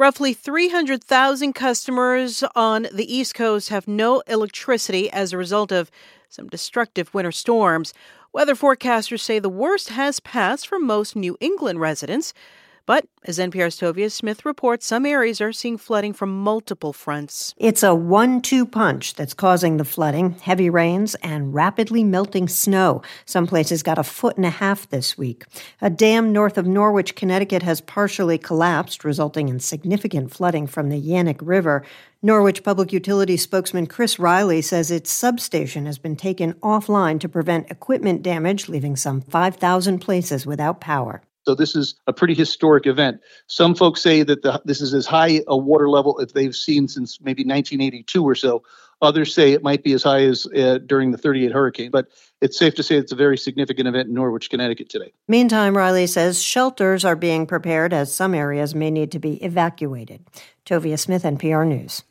Roughly 300,000 customers on the East Coast have no electricity as a result of some destructive winter storms. Weather forecasters say the worst has passed for most New England residents. But as NPR's Tovia Smith reports, some areas are seeing flooding from multiple fronts. It's a one two punch that's causing the flooding heavy rains and rapidly melting snow. Some places got a foot and a half this week. A dam north of Norwich, Connecticut has partially collapsed, resulting in significant flooding from the Yantic River. Norwich Public Utility spokesman Chris Riley says its substation has been taken offline to prevent equipment damage, leaving some 5,000 places without power. So this is a pretty historic event. Some folks say that the, this is as high a water level as they've seen since maybe 1982 or so. Others say it might be as high as uh, during the 38 hurricane, but it's safe to say it's a very significant event in Norwich, Connecticut today. Meantime, Riley says shelters are being prepared as some areas may need to be evacuated. Tovia Smith, NPR News.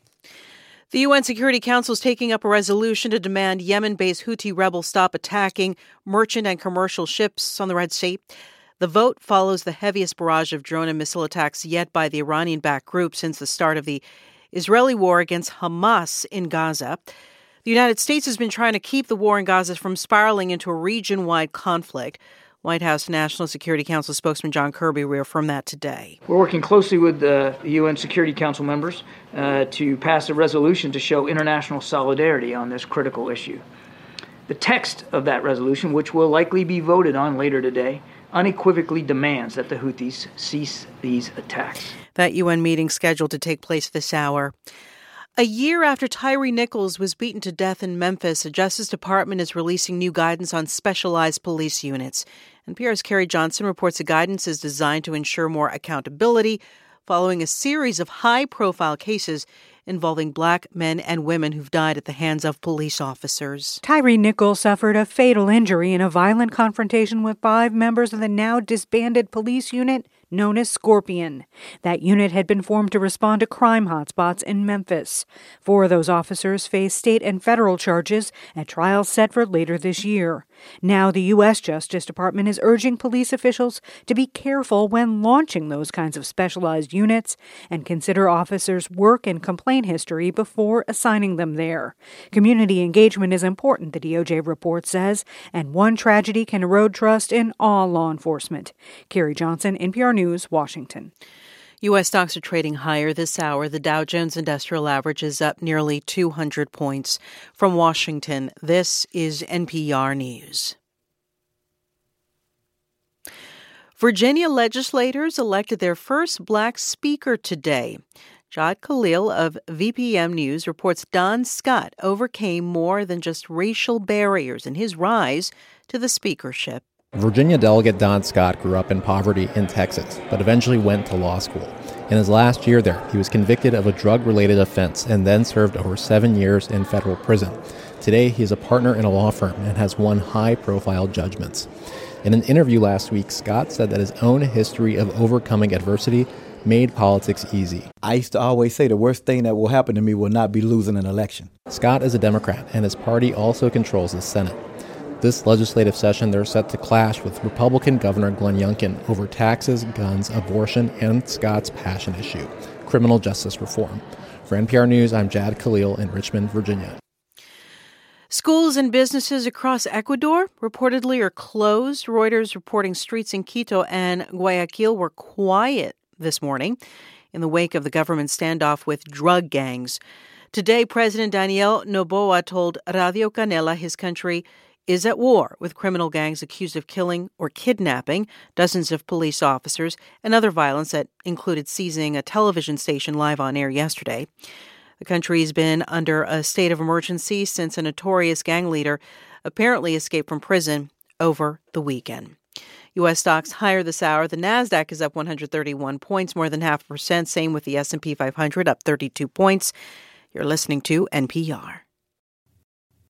The UN Security Council is taking up a resolution to demand Yemen based Houthi rebels stop attacking merchant and commercial ships on the Red Sea. The vote follows the heaviest barrage of drone and missile attacks yet by the Iranian backed group since the start of the Israeli war against Hamas in Gaza. The United States has been trying to keep the war in Gaza from spiraling into a region wide conflict. White House National Security Council spokesman John Kirby reaffirmed that today. We're working closely with the UN Security Council members uh, to pass a resolution to show international solidarity on this critical issue. The text of that resolution, which will likely be voted on later today, unequivocally demands that the Houthis cease these attacks. That UN meeting scheduled to take place this hour. A year after Tyree Nichols was beaten to death in Memphis, the Justice Department is releasing new guidance on specialized police units. And NPR's Carrie Johnson reports the guidance is designed to ensure more accountability following a series of high profile cases involving black men and women who've died at the hands of police officers. Tyree Nichols suffered a fatal injury in a violent confrontation with five members of the now disbanded police unit known as Scorpion. That unit had been formed to respond to crime hotspots in Memphis. Four of those officers face state and federal charges at trials set for later this year. Now, the U.S. Justice Department is urging police officials to be careful when launching those kinds of specialized units and consider officers' work and complaint history before assigning them there. Community engagement is important, the DOJ report says, and one tragedy can erode trust in all law enforcement. Carrie Johnson, NPR News, Washington. U.S. stocks are trading higher this hour. The Dow Jones Industrial Average is up nearly 200 points. From Washington, this is NPR News. Virginia legislators elected their first black speaker today. Jahd Khalil of VPM News reports Don Scott overcame more than just racial barriers in his rise to the speakership. Virginia delegate Don Scott grew up in poverty in Texas, but eventually went to law school. In his last year there, he was convicted of a drug related offense and then served over seven years in federal prison. Today, he is a partner in a law firm and has won high profile judgments. In an interview last week, Scott said that his own history of overcoming adversity made politics easy. I used to always say the worst thing that will happen to me will not be losing an election. Scott is a Democrat, and his party also controls the Senate. This legislative session, they're set to clash with Republican Governor Glenn Youngkin over taxes, guns, abortion, and Scott's passion issue criminal justice reform. For NPR News, I'm Jahd Khalil in Richmond, Virginia. Schools and businesses across Ecuador reportedly are closed. Reuters reporting streets in Quito and Guayaquil were quiet this morning in the wake of the government standoff with drug gangs. Today, President Daniel Noboa told Radio Canela his country is at war with criminal gangs accused of killing or kidnapping dozens of police officers and other violence that included seizing a television station live on air yesterday. The country has been under a state of emergency since a notorious gang leader apparently escaped from prison over the weekend. U.S. stocks higher this hour. The Nasdaq is up 131 points, more than half percent. Same with the S&P 500, up 32 points. You're listening to NPR.